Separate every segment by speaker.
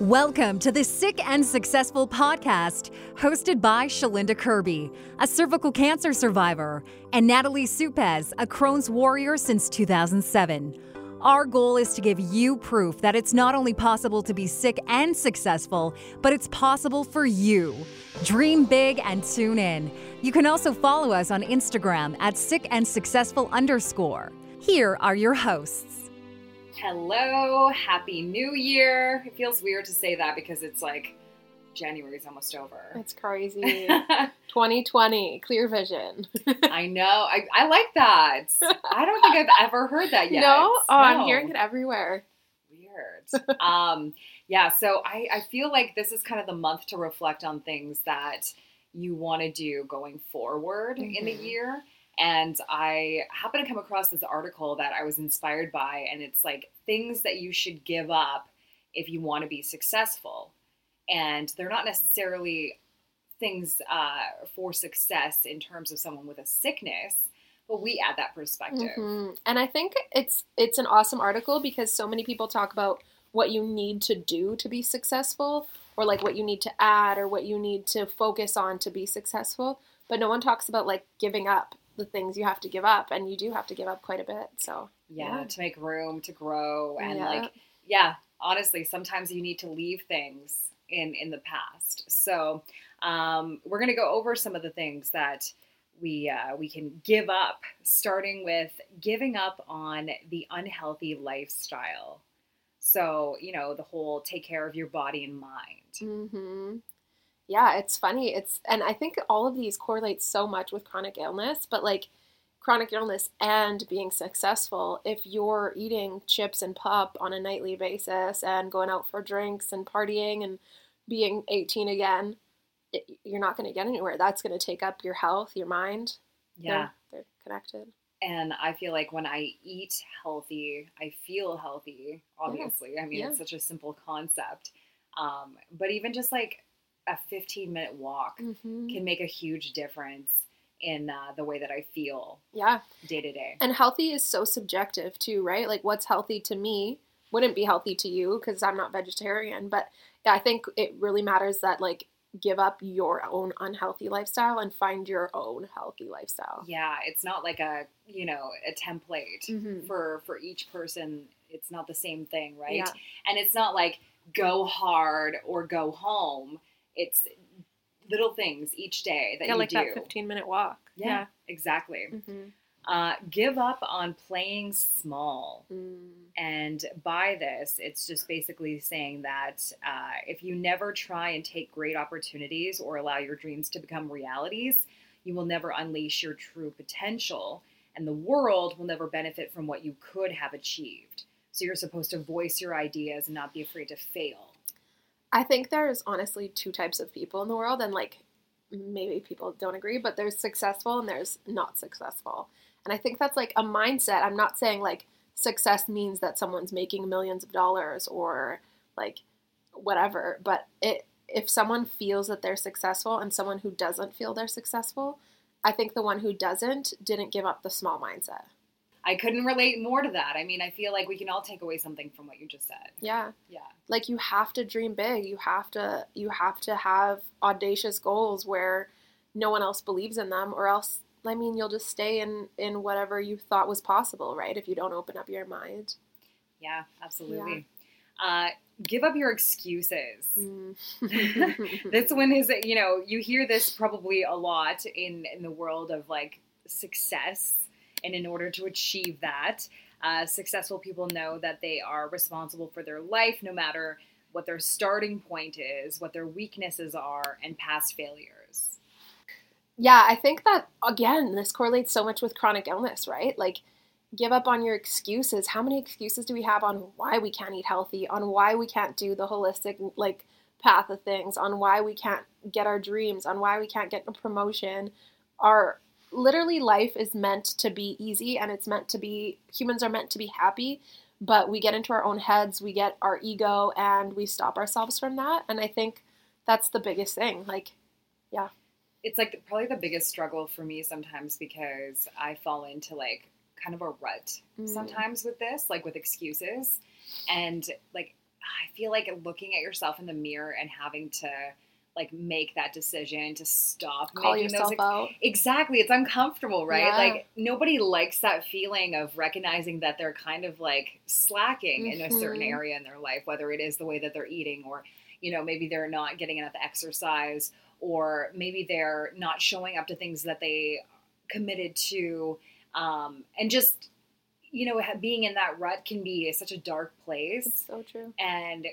Speaker 1: Welcome to the Sick and Successful podcast, hosted by Shalinda Kirby, a cervical cancer survivor, and Natalie Suppes, a Crohn's warrior since 2007. Our goal is to give you proof that it's not only possible to be sick and successful, but it's possible for you. Dream big and tune in. You can also follow us on Instagram at sick and successful underscore. Here are your hosts.
Speaker 2: Hello, happy new year. It feels weird to say that because it's like January's almost over.
Speaker 3: It's crazy. 2020, clear vision.
Speaker 2: I know. I, I like that. I don't think I've ever heard that yet.
Speaker 3: No? Oh, I'm hearing it everywhere.
Speaker 2: Weird. um, yeah, so I, I feel like this is kind of the month to reflect on things that you want to do going forward in the
Speaker 3: Mhm.
Speaker 2: year. And I happened to come across this article that I was inspired by, and it's like things that you should give up if you want to be successful. And they're not necessarily things uh, for success in terms of someone with a sickness, but we add that perspective.
Speaker 3: Mhm. And I think it's it's an awesome article because so many people talk about what you need to do to be successful or like what you need to add or what you need to focus on to be successful, but no one talks about like giving up the things you have to give up and you do have to give up quite a bit. So,
Speaker 2: yeah,
Speaker 3: Yeah.
Speaker 2: to make room to grow and
Speaker 3: Yeah.
Speaker 2: like yeah honestly sometimes you need to leave things in in the past so um, we're gonna go over some of the things that we uh, we can give up starting with giving up on the unhealthy lifestyle so you know the whole take care of your body and mind
Speaker 3: hmm Yeah, it's funny. It's and I think all of these correlate so much with chronic illness, but like chronic illness and being successful, if you're eating chips and pop on a nightly basis and going out for drinks and partying and being 18 again, it, you're not going to get anywhere. That's going to take up your health, your mind.
Speaker 2: yeah
Speaker 3: They're, they're connected.
Speaker 2: and I feel like when I eat healthy, I feel healthy. Obviously, I mean
Speaker 3: Yeah.
Speaker 2: it's such a simple concept, um, but even just like a 15 minute walk
Speaker 3: Mm-hmm.
Speaker 2: can make a huge difference in uh, the way that I feel
Speaker 3: Yeah.
Speaker 2: day to day.
Speaker 3: And healthy is so subjective too, right? Like what's healthy to me wouldn't be healthy to you because I'm not vegetarian. But I think it really matters that like give up your own unhealthy lifestyle and find your own healthy lifestyle.
Speaker 2: Yeah, it's not like a you know a template
Speaker 3: Mhm.
Speaker 2: for for each person. It's not the same thing, right?
Speaker 3: Yeah.
Speaker 2: And it's not like go hard or go home. It's little things each day that
Speaker 3: Yeah,
Speaker 2: you
Speaker 3: like
Speaker 2: do.
Speaker 3: Yeah, like that 15 minute walk.
Speaker 2: Yeah, exactly.
Speaker 3: Mhm.
Speaker 2: Uh, give up on playing small.
Speaker 3: Mm.
Speaker 2: And by this, it's just basically saying that uh, if you never try and take great opportunities or allow your dreams to become realities, you will never unleash your true potential, and the world will never benefit from what you could have achieved. So you're supposed to voice your ideas and not be afraid to fail.
Speaker 3: I think there's honestly two types of people in the world, and like maybe people don't agree, but there's successful and there's not successful. And I think that's like a mindset. I'm not saying like success means that someone's making millions of dollars or like whatever, but it if someone feels that they're successful and someone who doesn't feel they're successful, I think the one who doesn't didn't give up the small mindset.
Speaker 2: I couldn't relate more to that. I mean, I feel like we can all take away something from what you just said.
Speaker 3: Yeah.
Speaker 2: Yeah.
Speaker 3: like you have to dream big you have to you have to have audacious goals where no one else believes in them or else i mean you'll just stay in in whatever you thought was possible right if you don't open up your mind
Speaker 2: Yeah, absolutely. Uh, give up your excuses.
Speaker 3: Mm.
Speaker 2: this one is you know you hear this probably a lot in in the world of like success and in order to achieve that uh, successful people know that they are responsible for their life no matter what their starting point is what their weaknesses are and past failures.
Speaker 3: Yeah i think that again this correlates so much with chronic illness right? Like give up on your excuses. How many excuses do we have on why we can't eat healthy on why we can't do the holistic like path of things on why we can't get our dreams on why we can't get a promotion? Our literally life is meant to be easy and it's meant to be humans are meant to be happy but we get into our own heads we get our ego and we stop ourselves from that and i think that's the biggest thing like yeah.
Speaker 2: it's like probably the biggest struggle for me sometimes because i fall into like kind of a rut
Speaker 3: Mm.
Speaker 2: sometimes with this like with excuses and like I feel like looking at yourself in the mirror and having to like make that decision to stop
Speaker 3: Call
Speaker 2: making
Speaker 3: yourself
Speaker 2: those
Speaker 3: out.
Speaker 2: exactly it's uncomfortable right
Speaker 3: Yeah.
Speaker 2: like nobody likes that feeling of recognizing that they're kind of like slacking in a certain
Speaker 3: Mhm.
Speaker 2: area in their life whether it is the way that they're eating or you know maybe they're not getting enough exercise or maybe they're not showing up to things that they committed to um, and just you know being in that rut can be such a dark place
Speaker 3: It's so true.
Speaker 2: and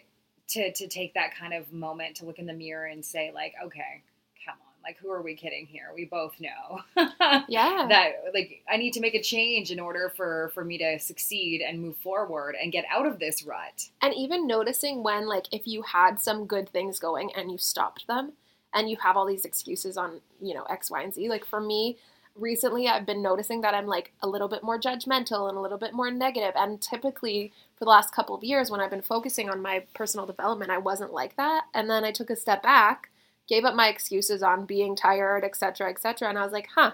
Speaker 2: to to take that kind of moment to look in the mirror and say like okay come on like who are we kidding here? We both know
Speaker 3: Yeah.
Speaker 2: that like i need to make a change in order for for me to succeed and move forward and get out of this rut.
Speaker 3: And even noticing when like if you had some good things going and you stopped them and you have all these excuses on you know x y and z like for me recently i've been noticing that i'm like a little bit more judgmental and a little bit more negative. And typically for the last couple of years when i've been focusing on my personal development i wasn't like that. And then i took a step back gave up my excuses on being tired etc etc and i was like huh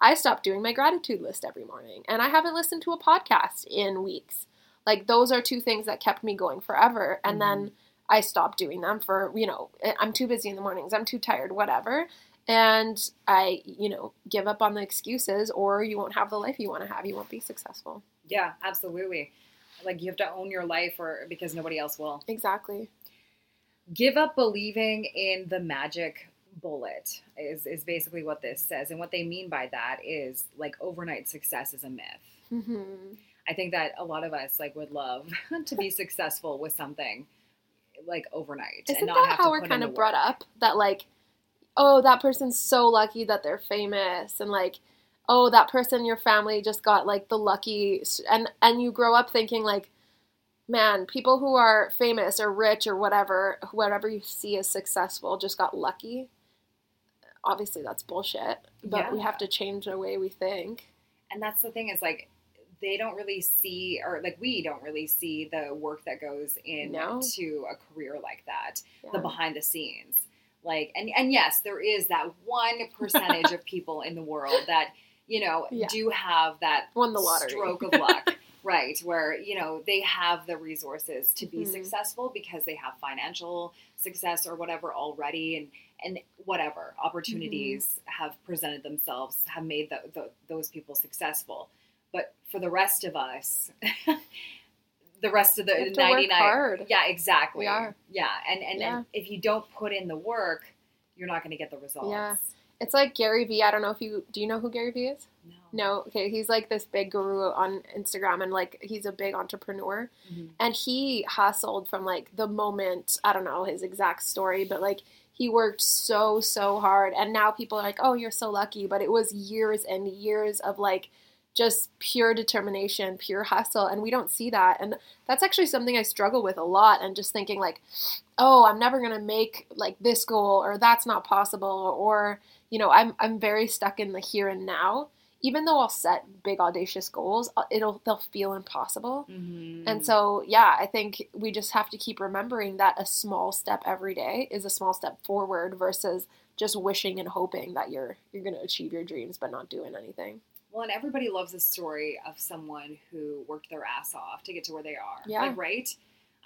Speaker 3: i stopped doing my gratitude list every morning. And i haven't listened to a podcast in weeks. Like those are two things that kept me going forever. And then mm-hmm. i stopped doing them for you know i'm too busy in the mornings. I'm too tired whatever. And i you know give up on the excuses or you won't have the life you want to have. You won't be successful.
Speaker 2: Yeah absolutely like you have to own your life or because nobody else will.
Speaker 3: Exactly.
Speaker 2: Give up believing in the magic bullet is is basically what this says. And what they mean by that is like overnight success is a myth.
Speaker 3: Hmm
Speaker 2: i think that a lot of us like would love to be successful with something like overnight
Speaker 3: isn't
Speaker 2: and not
Speaker 3: that how we're kind of brought
Speaker 2: work.
Speaker 3: up that like oh that person's so lucky that they're famous and like oh that person in your family just got like the lucky and and you grow up thinking like man people who are famous or rich or whatever whatever you see as successful just got lucky. Obviously that's bullshit but we have to change the way we think.
Speaker 2: And that's the thing is like they don't really see or like we don't really see the work that goes into
Speaker 3: No.
Speaker 2: a career like that the behind the scenes. Like and and yes there is that one percentage of people in the world that you know
Speaker 3: Yeah.
Speaker 2: do have that
Speaker 3: Won the lottery.
Speaker 2: stroke of luck right where you know they have the resources to be
Speaker 3: Mhm.
Speaker 2: successful because they have financial success or whatever already and and whatever opportunities
Speaker 3: Mm-hmm.
Speaker 2: have presented themselves have made the, the, those people successful but for the rest of us the rest of the
Speaker 3: We have to work
Speaker 2: 99 yeah exactly
Speaker 3: We are.
Speaker 2: yeah and and,
Speaker 3: Yeah.
Speaker 2: and if you don't put in the work you're not going to get the results
Speaker 3: Yeah. It's like gary vee i don't know if you do you know who gary vee is?
Speaker 2: No,
Speaker 3: No, okay, he's like this big guru on Instagram and like he's a big entrepreneur.
Speaker 2: Mhm.
Speaker 3: and he hustled from like the moment, I don't know his exact story, but like he worked so so hard. And now people are like, "Oh, you're so lucky," but it was years and years of like just pure determination, pure hustle and we don't see that. And that's actually something I struggle with a lot and just thinking like, "Oh, I'm never going to make like this goal or that's not possible or you know, I'm I'm very stuck in the here and now even though I'll set big audacious goals, uh, it'll they'll feel impossible.
Speaker 2: Mhm.
Speaker 3: And so, yeah, I think we just have to keep remembering that a small step every day is a small step forward versus just wishing and hoping that you're you're going to achieve your dreams but not doing anything.
Speaker 2: Well, and everybody loves a story of someone who worked their ass off to get to where they are.
Speaker 3: Yeah.
Speaker 2: Like, right?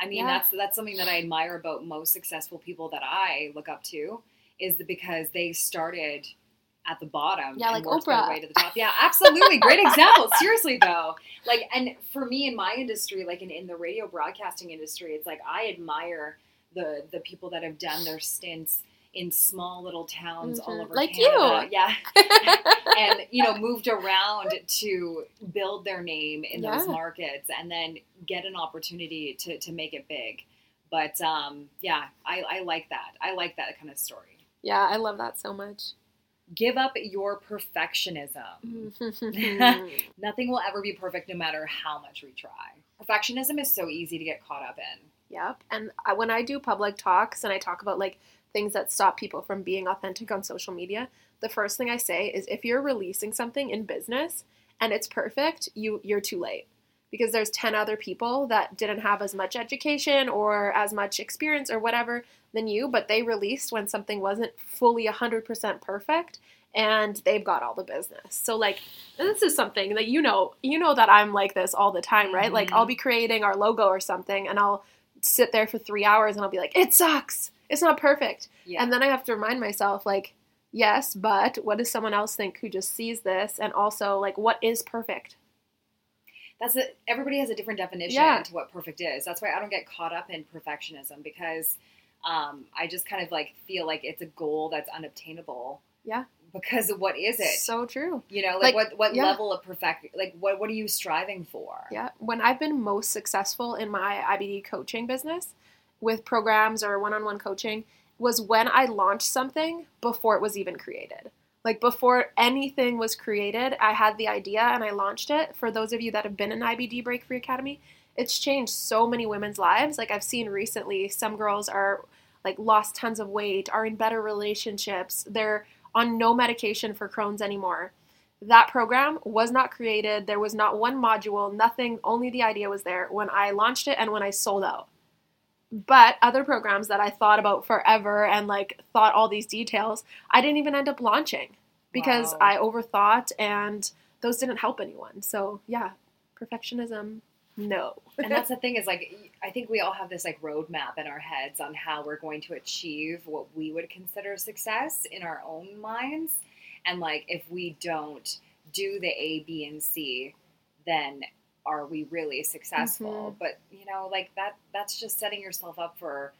Speaker 2: I mean,
Speaker 3: Yeah.
Speaker 2: that's that's something that I admire about most successful people that I look up to is the, because they started at the bottom
Speaker 3: Yeah, like Oprah.
Speaker 2: way to the top. Yeah, absolutely. Great example. Seriously though. Like and for me in my industry, like in, in the radio broadcasting industry, it's like I admire the the people that have done their stints in small little towns all
Speaker 3: Mhm.
Speaker 2: over
Speaker 3: Like
Speaker 2: Canada.
Speaker 3: you.
Speaker 2: Yeah and you know moved around to build their name in those markets and then get an opportunity to, to make it big but um, yeah I, I like that i like that kind of story
Speaker 3: yeah, I love that so much.
Speaker 2: give up your perfectionism nothing will ever be perfect no matter how much we try perfectionism is so easy to get caught up in
Speaker 3: Yep. And I, when I do public talks and I talk about like things that stop people from being authentic on social media, the first thing I say is if you're releasing something in business and it's perfect, you you're too late. Because there's 10 other people that didn't have as much education or as much experience or whatever than you, but they released when something wasn't fully 100% perfect and they've got all the business. So like this is something that you know, you know that I'm like this all the time, right? Like
Speaker 2: Mhm.
Speaker 3: I'll be creating our logo or something and I'll sit there for three hours and I'll be like, it sucks. It's not perfect.
Speaker 2: Yeah.
Speaker 3: And then I have to remind myself, like, yes, but what does someone else think who just sees this? And also, like, what is perfect?
Speaker 2: that's a, everybody has a different definition
Speaker 3: Yeah.
Speaker 2: to what perfect is. That's why I don't get caught up in perfectionism because um, I just kind of like feel like it's a goal that's unobtainable.
Speaker 3: Yeah.
Speaker 2: Because what is it?
Speaker 3: So true.
Speaker 2: you know, like,
Speaker 3: like,
Speaker 2: what what
Speaker 3: yeah.
Speaker 2: level of perfect? Like what what are you striving for?
Speaker 3: Yeah. When I've been most successful in my IBD coaching business with programs or one on one coaching was when I launched something before it was even created. Like before anything was created, I had the idea and I launched it. For those of you that have been in IBD Break Free Academy, it's changed so many women's lives. Like I've seen recently, some girls are like lost tons of weight, are in better relationships, they're on no medication for Crohn's anymore. That program was not created. There was not one module, nothing, only the idea was there when I launched it and when I sold out. But other programs that I thought about forever and like thought all these details, I didn't even end up launching because
Speaker 2: Wow.
Speaker 3: I overthought and those didn't help anyone. So, yeah, perfectionism, no.
Speaker 2: and that's the thing is like I think we all have this like roadmap in our heads on how we're going to achieve what we would consider success in our own minds, and like if we don't do the A, B, and C, then are we really successful? Mm-hmm. But you know, like that that's just setting yourself up for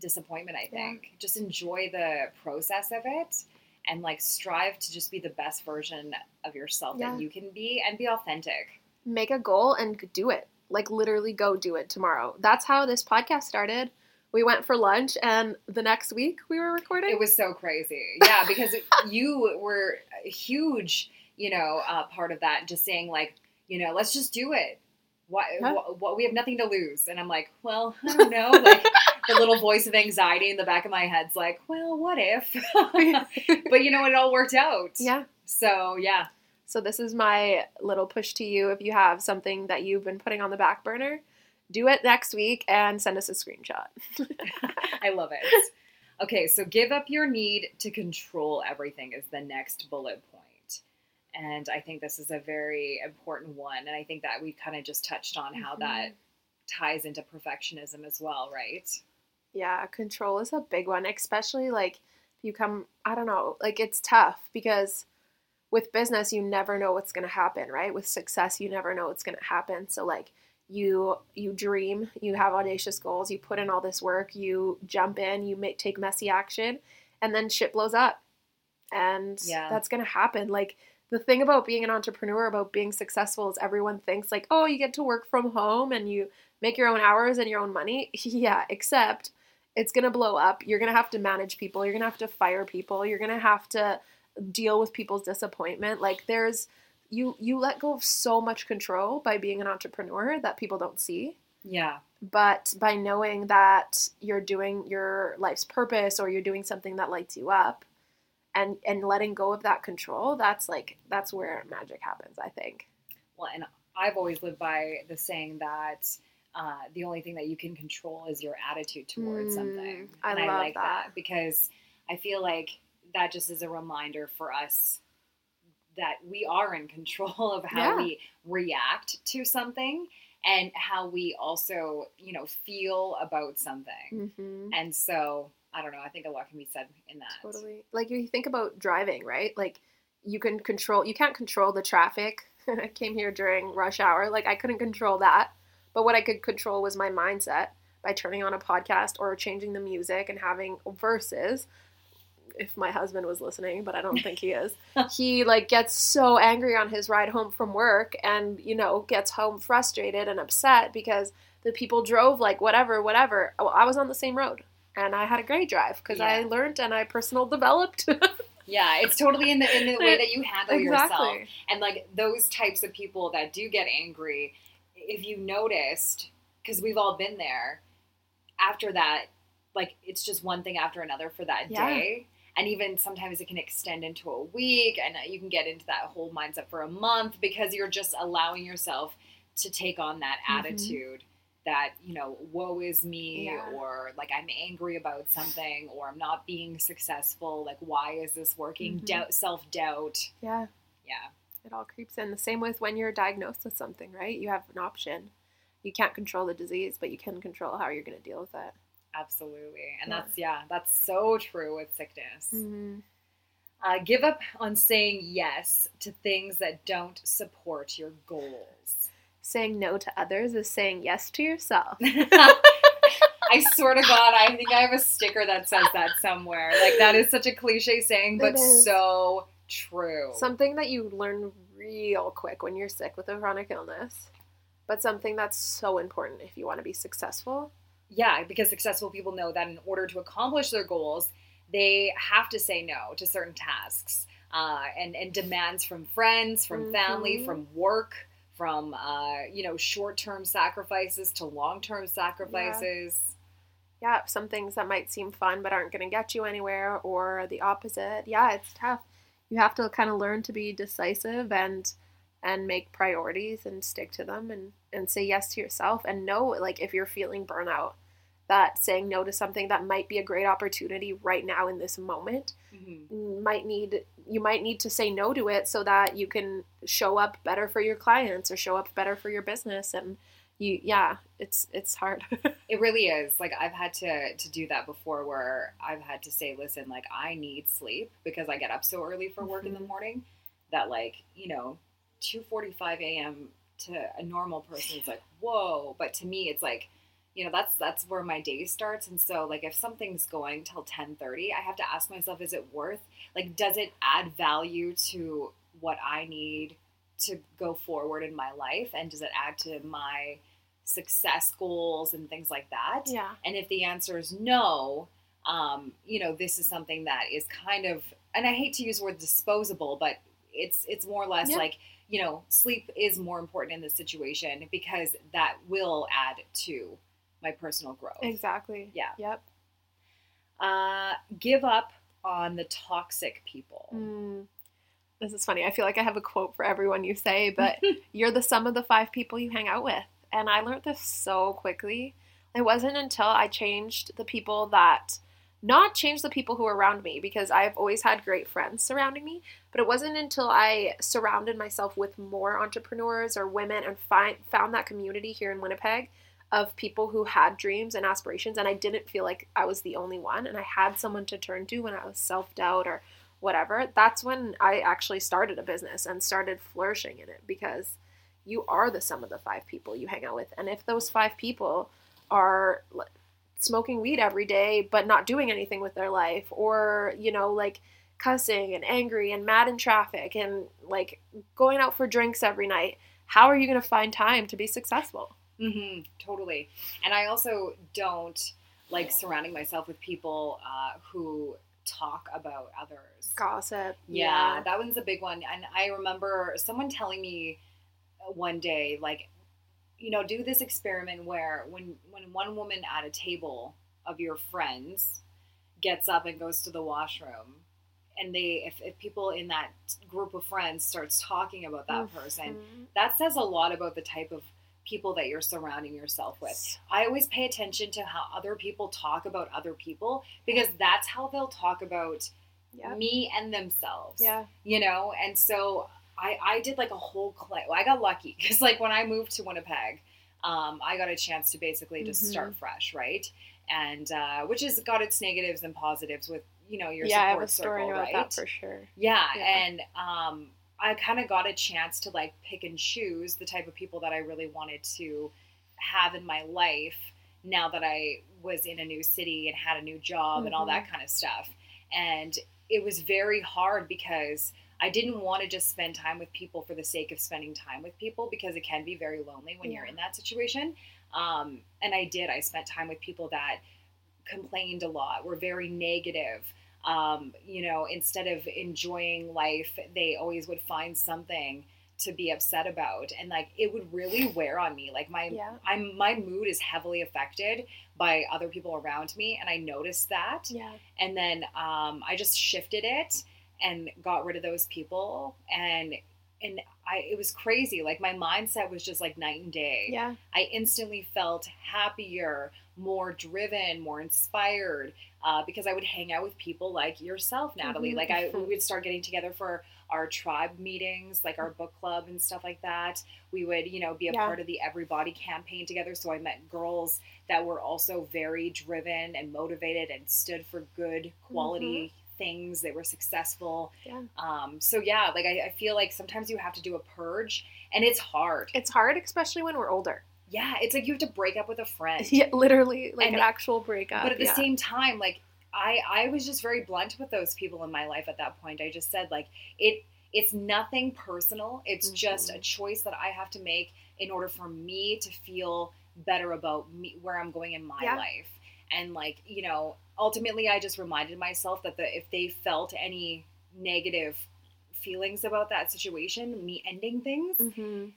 Speaker 2: disappointment. I
Speaker 3: Yeah.
Speaker 2: think just enjoy the process of it. And like strive to just be the best version of yourself
Speaker 3: Yeah.
Speaker 2: that you can be and be authentic.
Speaker 3: make a goal and do it. Like literally go do it tomorrow. That's how this podcast started. We went for lunch and the next week we were recording.
Speaker 2: It was so crazy. Yeah, because you were a huge, you know, uh, part of that. Just saying like, you know, let's just do it. What,
Speaker 3: Huh?
Speaker 2: what, we have nothing to lose. And I'm like, well, I don't know. Like the little voice of anxiety in the back of my head's like, well, what if? but you know, it all worked out.
Speaker 3: yeah.
Speaker 2: So yeah,
Speaker 3: So this is my little push to you if you have something that you've been putting on the back burner, do it next week and send us a screenshot.
Speaker 2: I love it. Okay, so give up your need to control everything is the next bullet point. And I think this is a very important one. And I think that we kind of just touched on how that mm-hmm. ties into perfectionism as well, right?
Speaker 3: Yeah, control is a big one, especially like if you come, I don't know, like it's tough because with business you never know what's going to happen, right? With success you never know what's going to happen. So like you you dream, you have audacious goals, you put in all this work, you jump in, you make take messy action and then shit blows up. And
Speaker 2: Yeah.
Speaker 3: that's going to happen. Like the thing about being an entrepreneur, about being successful is everyone thinks like, "Oh, you get to work from home and you make your own hours and your own money." Yeah, except it's going to blow up. You're going to have to manage people. You're going to have to fire people. You're going to have to deal with people's disappointment. Like there's you you let go of so much control by being an entrepreneur that people don't see.
Speaker 2: Yeah.
Speaker 3: But by knowing that you're doing your life's purpose or you're doing something that lights you up and and letting go of that control, that's like that's where magic happens, I think.
Speaker 2: Well, and I've always lived by the saying that uh, the only thing that you can control is your attitude towards
Speaker 3: Mm,
Speaker 2: something.
Speaker 3: I
Speaker 2: and
Speaker 3: love
Speaker 2: I like
Speaker 3: that.
Speaker 2: because I feel like that just is a reminder for us that we are in control of how
Speaker 3: Yeah.
Speaker 2: we react to something and how we also, you know, feel about something.
Speaker 3: Mm-hmm.
Speaker 2: And so, I don't know, I think a lot can be said in that.
Speaker 3: Totally. Like you think about driving, right? Like you can control you can't control the traffic. I came here during rush hour. Like I couldn't control that. But what I could control was my mindset by turning on a podcast or changing the music and having verses. If my husband was listening, but I don't think he is. he like gets so angry on his ride home from work and, you know, gets home frustrated and upset because the people drove like whatever, whatever. Well, I was on the same road and I had a great drive because I learned and I personal developed.
Speaker 2: Yeah, it's totally in the in the way that you handle yourself. And like those types of people that do get angry, if you noticed, because we've all been there, after that, like it's just one thing after another for that
Speaker 3: Yeah.
Speaker 2: day. And even sometimes it can extend into a week, and you can get into that whole mindset for a month because you're just allowing yourself to take on that
Speaker 3: Mhm.
Speaker 2: attitude that, you know, woe is me,
Speaker 3: Yeah.
Speaker 2: or like I'm angry about something, or I'm not being successful. Like, why is this working?
Speaker 3: Mhm.
Speaker 2: Doubt, self doubt.
Speaker 3: Yeah,
Speaker 2: Yeah.
Speaker 3: it all creeps in. The same with when you're diagnosed with something, right? You have an option. you can't control the disease, but you can control how you're going to deal with it.
Speaker 2: Absolutely. And
Speaker 3: Yeah.
Speaker 2: that's, yeah, that's so true with sickness.
Speaker 3: Mm-hmm.
Speaker 2: Uh, give up on saying yes to things that don't support your goals.
Speaker 3: Saying no to others is saying yes to yourself.
Speaker 2: I swear to God, I think I have a sticker that says that somewhere. Like, that is such a cliche saying, but so true.
Speaker 3: something that you learn real quick when you're sick with a chronic illness, but something that's so important if you want to be successful.
Speaker 2: Yeah, because successful people know that in order to accomplish their goals, they have to say no to certain tasks uh, and and demands from friends, from family,
Speaker 3: Mhm.
Speaker 2: from work, from uh, you know short term sacrifices to long term sacrifices.
Speaker 3: Yeah, some things that might seem fun but aren't going to get you anywhere, or the opposite. Yeah, it's tough. You have to kind of learn to be decisive and and make priorities and stick to them and and say yes to yourself and know like if you're feeling burnout that saying no to something that might be a great opportunity right now in this moment
Speaker 2: Mhm.
Speaker 3: might need you might need to say no to it so that you can show up better for your clients or show up better for your business and you yeah it's it's hard
Speaker 2: It really is. Like I've had to to do that before where I've had to say, listen, like I need sleep because I get up so early for work in the
Speaker 3: Mhm.
Speaker 2: morning that like, you know, 2:45 a.m. to a normal person is like, "Whoa." But to me it's like, you know, that's that's where my day starts. And so like if something's going till 10:30, I have to ask myself is it worth like does it add value to what I need to go forward in my life? And does it add to my success goals and things like that?
Speaker 3: Yeah.
Speaker 2: And if the answer is no um, you know this is something that is kind of and i hate to use the word disposable but it's it's more or less
Speaker 3: Yeah.
Speaker 2: like you know sleep is more important in this situation because that will add to my personal growth
Speaker 3: exactly
Speaker 2: Yeah.
Speaker 3: yep
Speaker 2: uh, give up on the toxic people
Speaker 3: Mm. This is funny. I feel like I have a quote for everyone you say, but you're the sum of the five people you hang out with. And I learned this so quickly. It wasn't until I changed the people that, not change the people who were around me, because I've always had great friends surrounding me, but it wasn't until I surrounded myself with more entrepreneurs or women and find, found that community here in Winnipeg of people who had dreams and aspirations. And I didn't feel like I was the only one. And I had someone to turn to when I was self doubt or whatever, that's when I actually started a business and started flourishing in it because you are the sum of the five people you hang out with. And if those five people are smoking weed every day but not doing anything with their life or, you know, like cussing and angry and mad in traffic and like going out for drinks every night, how are you going to find time to be successful?
Speaker 2: Hmm totally. And I also don't like surrounding myself with people uh, who talk about others.
Speaker 3: Gossip.
Speaker 2: Yeah, that one's a big one. And I remember someone telling me one day, like, you know, do this experiment where when when one woman at a table of your friends gets up and goes to the washroom, and they if, if people in that group of friends starts talking about that person,
Speaker 3: Mhm.
Speaker 2: that says a lot about the type of people that you're surrounding yourself with. I always pay attention to how other people talk about other people because that's how they'll talk about
Speaker 3: Yeah.
Speaker 2: me and themselves.
Speaker 3: Yeah.
Speaker 2: You know, and so I I did like a whole. Well, I got lucky because like when I moved to Winnipeg, um, I got a chance to basically just
Speaker 3: Mhm.
Speaker 2: start fresh, right? And uh, which has got its negatives and positives with you know your
Speaker 3: yeah, I have
Speaker 2: support
Speaker 3: a story
Speaker 2: circle,
Speaker 3: about
Speaker 2: right?
Speaker 3: that for sure.
Speaker 2: Yeah,
Speaker 3: Yeah.
Speaker 2: and um, I kind of got a chance to like pick and choose the type of people that I really wanted to have in my life now that I was in a new city and had a new job and all that kind of stuff. And it was very hard because I didn't want to just spend time with people for the sake of spending time with people because it can be very lonely when you're in that situation. Um, and I did. I spent time with people that complained a lot, were very negative. Um, you know, instead of enjoying life, they always would find something to be upset about, and like it would really wear on me. Like my,
Speaker 3: Yeah.
Speaker 2: I'm my mood is heavily affected by other people around me, and I noticed that.
Speaker 3: Yeah.
Speaker 2: And then um, I just shifted it and got rid of those people, and and I it was crazy. Like my mindset was just like night and day.
Speaker 3: Yeah.
Speaker 2: I instantly felt happier, more driven, more inspired uh, because I would hang out with people like yourself, Natalie.
Speaker 3: Mhm.
Speaker 2: Like I we would start getting together for our tribe meetings, like our book club and stuff like that. We would, you know, be a
Speaker 3: Yeah.
Speaker 2: part of the Everybody campaign together. So I met girls that were also very driven and motivated and stood for good quality things. They were successful.
Speaker 3: Yeah.
Speaker 2: Um, so yeah, like I, I feel like sometimes you have to do a purge, and it's hard.
Speaker 3: It's hard, especially when we're older.
Speaker 2: Yeah, it's like you have to break up with a friend.
Speaker 3: Yeah, literally, like
Speaker 2: And-
Speaker 3: an actual breakup.
Speaker 2: But at the
Speaker 3: yeah.
Speaker 2: same time, like I I was just very blunt with those people in my life at that point. I just said like it it's nothing personal. It's just
Speaker 3: Mhm.
Speaker 2: a choice that I have to make in order for me to feel better about me where I'm going in my
Speaker 3: Yeah.
Speaker 2: life. And like, you know, ultimately I just reminded myself that the if they felt any negative feelings about that situation, me ending things,
Speaker 3: Mhm.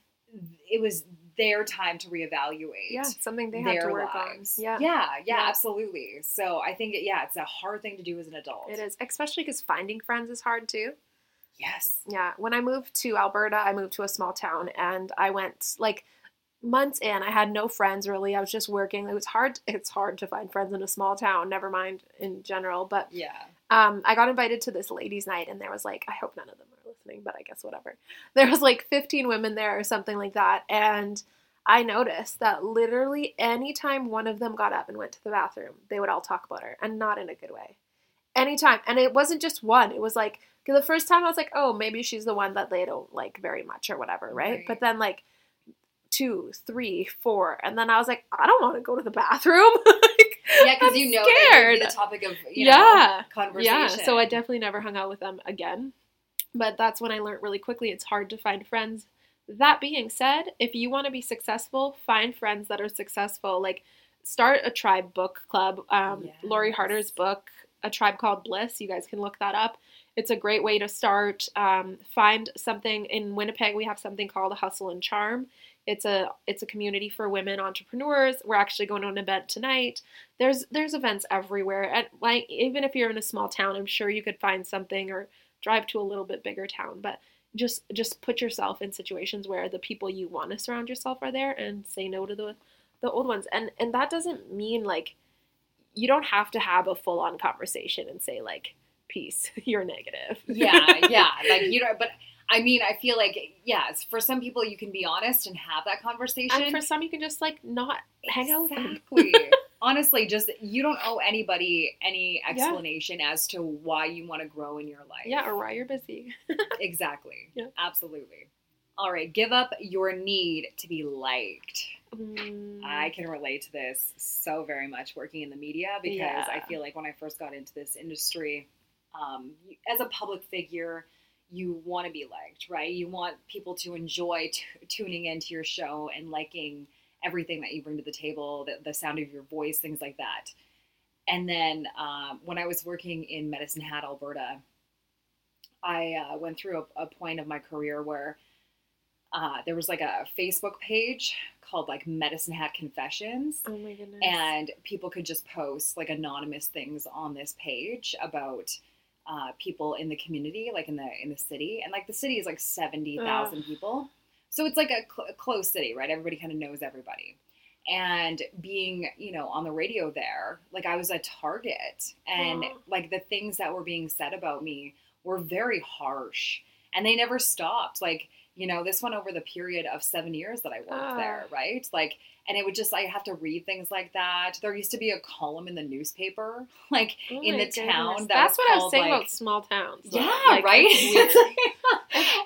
Speaker 2: it was their time to reevaluate
Speaker 3: yeah, something they have to work
Speaker 2: lives.
Speaker 3: on. Yeah,
Speaker 2: yeah, yeah,
Speaker 3: Yeah.
Speaker 2: absolutely. So I think, yeah, it's a hard thing to do as an adult.
Speaker 3: it is, especially because finding friends is hard too.
Speaker 2: Yes.
Speaker 3: Yeah, when I moved to Alberta, I moved to a small town, and I went like months in. I had no friends really. I was just working. It was hard. It's hard to find friends in a small town. Never mind in general, but
Speaker 2: Yeah.
Speaker 3: um, I got invited to this ladies' night, and there was like, I hope none of them are listening, but I guess whatever. There was like 15 women there or something like that, and I noticed that literally anytime one of them got up and went to the bathroom, they would all talk about her, and not in a good way. Anytime, and it wasn't just one. It was like the first time I was like, oh, maybe she's the one that they don't like very much or whatever, right?
Speaker 2: Right.
Speaker 3: But then like two, three, four, and then I was like, I don't want to go to the bathroom. Like,
Speaker 2: Yeah, because you know
Speaker 3: scared.
Speaker 2: be the topic of you know,
Speaker 3: Yeah.
Speaker 2: conversation.
Speaker 3: Yeah, so I definitely never hung out with them again. But that's when I learned really quickly it's hard to find friends. That being said, if you want to be successful, find friends that are successful. Like start a tribe book club. Um, Lori
Speaker 2: Yes.
Speaker 3: Harder's book, A Tribe Called Bliss. You guys can look that up. It's a great way to start. Um, find something in Winnipeg. We have something called Hustle and Charm. It's a it's a community for women entrepreneurs. We're actually going to an event tonight there's there's events everywhere and like even if you're in a small town i'm sure you could find something or drive to a little bit bigger town but just just put yourself in situations where the people you want to surround yourself are there and say no to the the old ones and and that doesn't mean like you don't have to have a full on conversation and say like peace you're negative
Speaker 2: yeah, yeah, like you know, but I mean, I feel like yes, for some people you can be honest and have that conversation.
Speaker 3: and for some you can just like not hang out with them
Speaker 2: Exactly. Honestly, just you don't owe anybody any explanation as to why you want to grow in your life.
Speaker 3: yeah or why you're busy
Speaker 2: exactly.
Speaker 3: Yeah.
Speaker 2: Absolutely. All right, give up your need to be liked.
Speaker 3: Mm,
Speaker 2: I can relate to this so very much working in the media because
Speaker 3: Yeah.
Speaker 2: I feel like when I first got into this industry, um, as a public figure, you want to be liked, right? You want people to enjoy t- tuning into your show and liking everything that you bring to the table, the, the sound of your voice, things like that. And then um, when I was working in Medicine Hat, Alberta, I uh, went through a, a point of my career where uh, there was like a Facebook page called like Medicine Hat Confessions
Speaker 3: oh my goodness
Speaker 2: and people could just post like anonymous things on this page about uh, people in the community, like in the in the city, and like the city is like seventy thousand people, so it's like a, cl- a closed city, right? Everybody kind of knows everybody, and being you know on the radio there, like I was a target, and like the things that were being said about me were very harsh, and they never stopped, like. You know, this went over the period of seven years that I worked
Speaker 3: Ah.
Speaker 2: there, right? Like, and it would just I have to read things like that. There used to be a column in the newspaper, like
Speaker 3: Oh
Speaker 2: in the town that
Speaker 3: That's what I was saying
Speaker 2: like-
Speaker 3: about small towns. though.
Speaker 2: yeah,
Speaker 3: Like,
Speaker 2: right.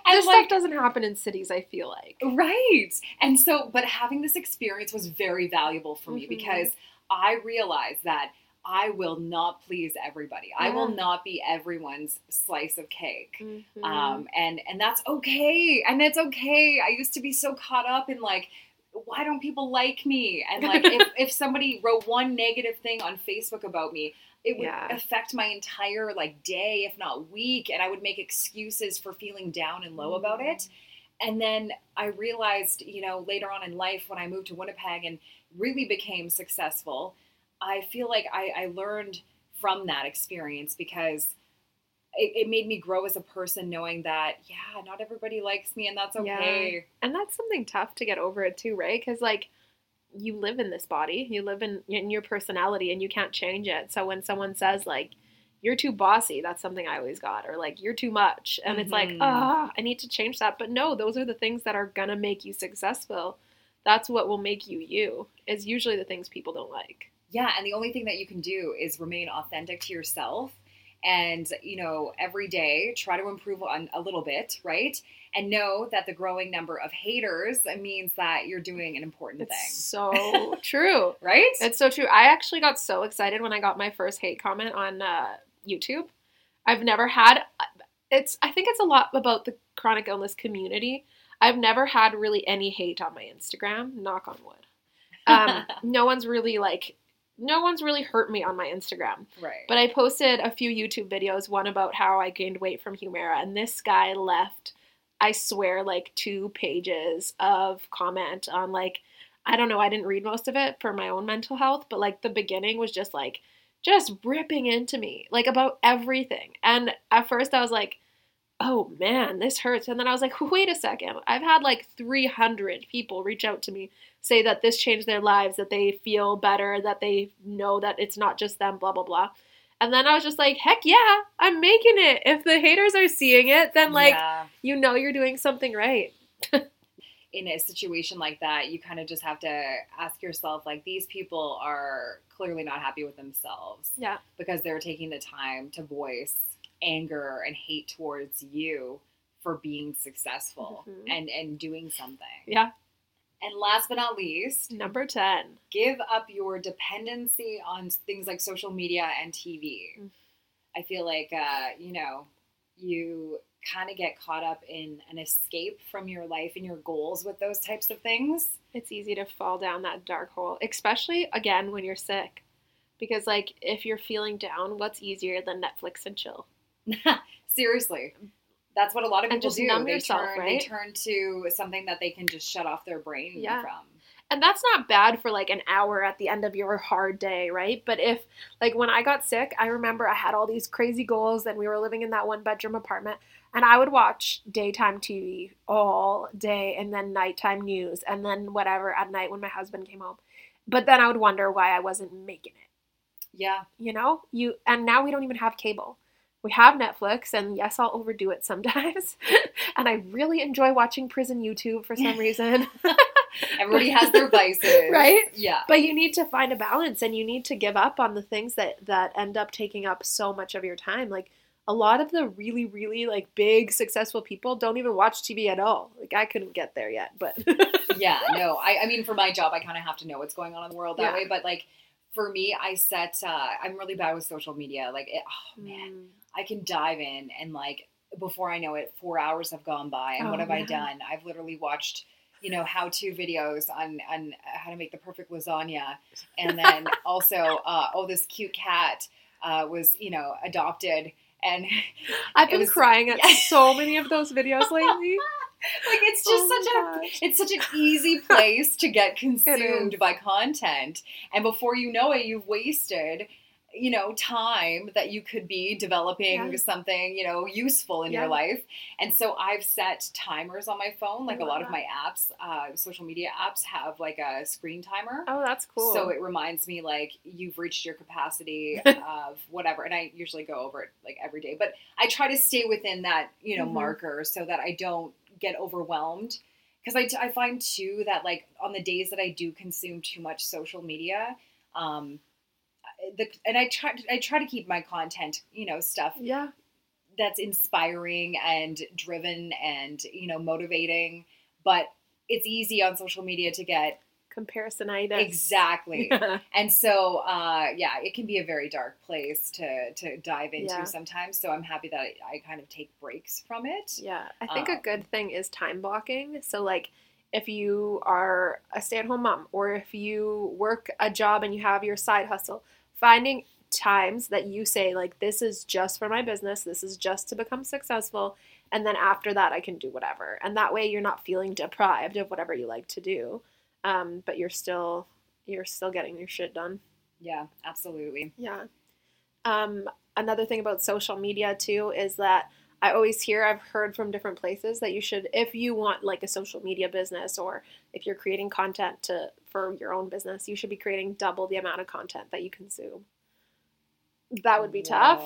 Speaker 2: and
Speaker 3: this
Speaker 2: like
Speaker 3: stuff doesn't happen in cities. I feel like.
Speaker 2: right, and so but having this experience was very valuable for me
Speaker 3: Mhm.
Speaker 2: because I realized that I will not please everybody. I will not be everyone's slice of cake.
Speaker 3: Mhm.
Speaker 2: um, and and that's okay and that's okay i used to be so caught up in like why don't people like me and like if, if somebody wrote one negative thing on facebook about me it would
Speaker 3: Yeah.
Speaker 2: affect my entire like day if not week and i would make excuses for feeling down and low about it and then i realized you know later on in life when i moved to winnipeg and really became successful i feel like i, I learned from that experience because it, it made me grow as a person knowing that yeah not everybody likes me and that's
Speaker 3: Yeah.
Speaker 2: okay
Speaker 3: And that's something tough to get over it too, right? Because like you live in this body, you live in in your personality, and you can't change it. So when someone says like you're too bossy, that's something I always got, or like you're too much, and it's like
Speaker 2: Mhm.
Speaker 3: ah, I need to change that. But no, those are the things that are gonna make you successful. That's what will make you you. Is usually the things people don't like.
Speaker 2: Yeah and the only thing that you can do is remain authentic to yourself and you know every day try to improve on a little bit right and know that the growing number of haters means that you're doing an important
Speaker 3: It's
Speaker 2: thing
Speaker 3: so true.
Speaker 2: right
Speaker 3: It's so true. I actually got so excited when I got my first hate comment on uh, YouTube. I've never had. It's. I think it's a lot about the chronic illness community. I've never had really any hate on my Instagram. Knock on wood. Um, no one's really like. No one's really hurt me on my Instagram.
Speaker 2: right
Speaker 3: But I posted a few YouTube videos, one about how I gained weight from Humira, and this guy left, I swear, like two pages of comment on like, I don't know, I didn't read most of it for my own mental health, but like the beginning was just like, just ripping into me, like about everything. And at first I was like, oh man, this hurts. And then I was like, wait a second. I've had like 300 people reach out to me say that this changed their lives, that they feel better, that they know that it's not just them, blah, blah, blah. And then I was just like, heck yeah, I'm making it. If the haters are seeing it, then like,
Speaker 2: Yeah.
Speaker 3: you know, you're doing something right.
Speaker 2: in a situation like that, you kind of just have to ask yourself, like, these people are clearly not happy with themselves
Speaker 3: Yeah.
Speaker 2: because they're taking the time to voice anger and hate towards you for being successful
Speaker 3: Mhm.
Speaker 2: and and doing something.
Speaker 3: Yeah.
Speaker 2: And last but not least,
Speaker 3: Number 10.
Speaker 2: give up your dependency on things like social media and TV.
Speaker 3: Mm.
Speaker 2: I feel like uh, you know, you kind of get caught up in an escape from your life and your goals with those types of things.
Speaker 3: It's easy to fall down that dark hole, especially again when you're sick. Because, like, if you're feeling down, what's easier than Netflix and chill?
Speaker 2: Seriously. That's what a lot of people
Speaker 3: just
Speaker 2: do.
Speaker 3: numb
Speaker 2: they
Speaker 3: yourself,
Speaker 2: turn
Speaker 3: right?
Speaker 2: they turn to something that they can just shut off their brain
Speaker 3: Yeah.
Speaker 2: from.
Speaker 3: and that's not bad for like an hour at the end of your hard day, right? But if like when I got sick, I remember I had all these crazy goals and we were living in that one bedroom apartment and I would watch daytime TV all day and then nighttime news and then whatever at night when my husband came home. But then I would wonder why I wasn't making it.
Speaker 2: Yeah.
Speaker 3: You know? You and now we don't even have cable. We have Netflix and yes, I'll overdo it sometimes. and I really enjoy watching prison YouTube for some reason.
Speaker 2: Everybody has their vices.
Speaker 3: Right?
Speaker 2: Yeah.
Speaker 3: but you need to find a balance and you need to give up on the things that that end up taking up so much of your time like a lot of the really really like big successful people don't even watch tv at all like i couldn't get there yet but
Speaker 2: yeah, no. I, I mean, for my job, I kind of have to know what's going on in the world that
Speaker 3: Yeah.
Speaker 2: way. But like, for me, I set. Uh, I'm really bad with social media. Like, it, oh man,
Speaker 3: Mm,
Speaker 2: I can dive in and like before I know it, four hours have gone by, and what
Speaker 3: Oh,
Speaker 2: have I done? I've literally watched. You know how-to videos on on how to make the perfect lasagna, and then also, uh, oh, this cute cat uh, was you know adopted, and
Speaker 3: i've been
Speaker 2: was-
Speaker 3: crying at
Speaker 2: yeah.
Speaker 3: so many of those videos lately
Speaker 2: like it's just
Speaker 3: Oh
Speaker 2: such a
Speaker 3: gosh.
Speaker 2: it's such an easy place to get consumed by content and before you know it you've wasted you know time that you could be developing
Speaker 3: Yeah.
Speaker 2: something you know useful in
Speaker 3: Yeah.
Speaker 2: your life and so i've set timers on my phone like a lot of my apps uh, social media apps have like a screen timer
Speaker 3: oh that's cool
Speaker 2: so it reminds me like you've reached your capacity of whatever, and I usually go over it like every day. But I try to stay within that you know
Speaker 3: Mhm.
Speaker 2: marker so that I don't get overwhelmed. Because I, I find too that like on the days that I do consume too much social media, um, the and I try I try to keep my content you know stuff
Speaker 3: yeah.
Speaker 2: that's inspiring and driven and you know motivating, but it's easy on social media to get
Speaker 3: comparisonitis.
Speaker 2: Exactly. And so uh yeah it can be a very dark place to to dive into
Speaker 3: Yeah.
Speaker 2: sometimes so i'm happy that I, I kind of take breaks from it.
Speaker 3: Yeah, I think a
Speaker 2: Um,
Speaker 3: good thing is time blocking. So, like, if you are a stay at home mom or if you work a job and you have your side hustle, finding times that you say, like, this is just for my business, this is just to become successful. And then after that, I can do whatever. And that way, you're not feeling deprived of whatever you like to do. Um, but you're still you're still getting your shit done.
Speaker 2: yeah absolutely
Speaker 3: Yeah. Um, another thing about social media too is that I always hear, I've heard from different places that you should, if you want like a social media business or if you're creating content to for your own business, you should be creating double the amount of content that you consume. That would be tough,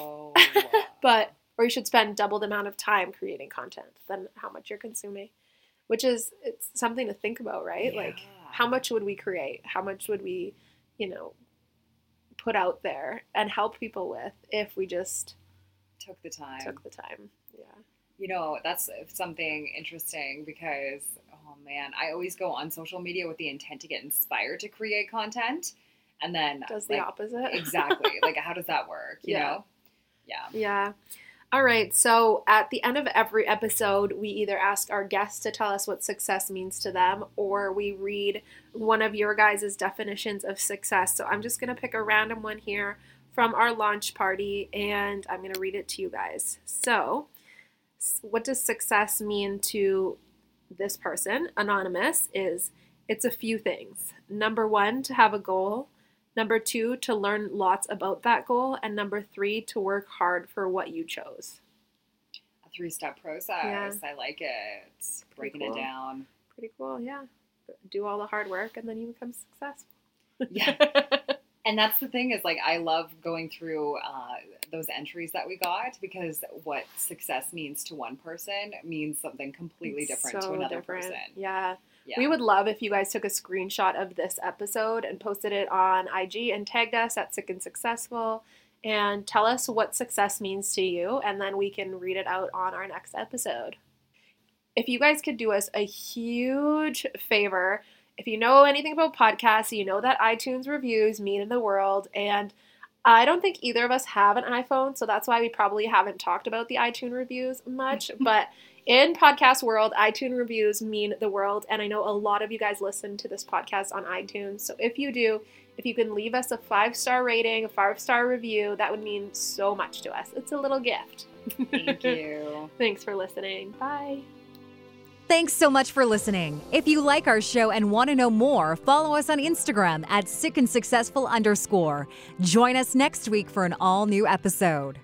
Speaker 3: but or you should spend double the amount of time creating content than how much you're consuming, which is it's something to think about, right? Like how much would we create? How much would we, you know, put out there and help people with if we just
Speaker 2: took the time.
Speaker 3: took the time?
Speaker 2: You know, that's something interesting because, oh man, I always go on social media with the intent to get inspired to create content. And then,
Speaker 3: Does the
Speaker 2: like,
Speaker 3: opposite.
Speaker 2: exactly. like, how does that work? You
Speaker 3: Yeah.
Speaker 2: know? Yeah.
Speaker 3: Yeah. All right. So at the end of every episode, we either ask our guests to tell us what success means to them, or we read one of your guys' definitions of success. So I'm just going to pick a random one here from our launch party, and I'm going to read it to you guys. So, what does success mean to this person, anonymous, is it's a few things. Number one, to have a goal. Number two, to learn lots about that goal. And number three, to work hard for what you chose.
Speaker 2: A three step process.
Speaker 3: Yeah.
Speaker 2: I like it. Breaking
Speaker 3: cool.
Speaker 2: it down.
Speaker 3: Pretty cool, yeah. Do all the hard work and then you become successful.
Speaker 2: Yeah. And that's the thing is like I love going through uh, those entries that we got because what success means to one person means something completely
Speaker 3: It's
Speaker 2: different
Speaker 3: so
Speaker 2: to another
Speaker 3: different.
Speaker 2: person.
Speaker 3: Yeah.
Speaker 2: Yeah.
Speaker 3: We would love if you guys took a screenshot of this episode and posted it on IG and tagged us at Sick and Successful and tell us what success means to you, and then we can read it out on our next episode. If you guys could do us a huge favor, if you know anything about podcasts, you know that iTunes reviews mean in the world, and I don't think either of us have an iPhone, so that's why we probably haven't talked about the iTunes reviews much. but in podcast world, iTunes reviews mean the world, and I know a lot of you guys listen to this podcast on iTunes. So if you do, if you can leave us a five star rating, a five star review, that would mean so much to us. It's a little gift.
Speaker 2: Thank you.
Speaker 3: Thanks for listening. Bye.
Speaker 1: Thanks so much for listening. If you like our show and want to know more, follow us on Instagram at sick and successful underscore. Join us next week for an all new episode.